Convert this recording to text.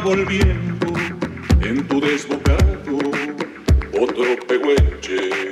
Volviendo en tu desbocado otro pehuenche.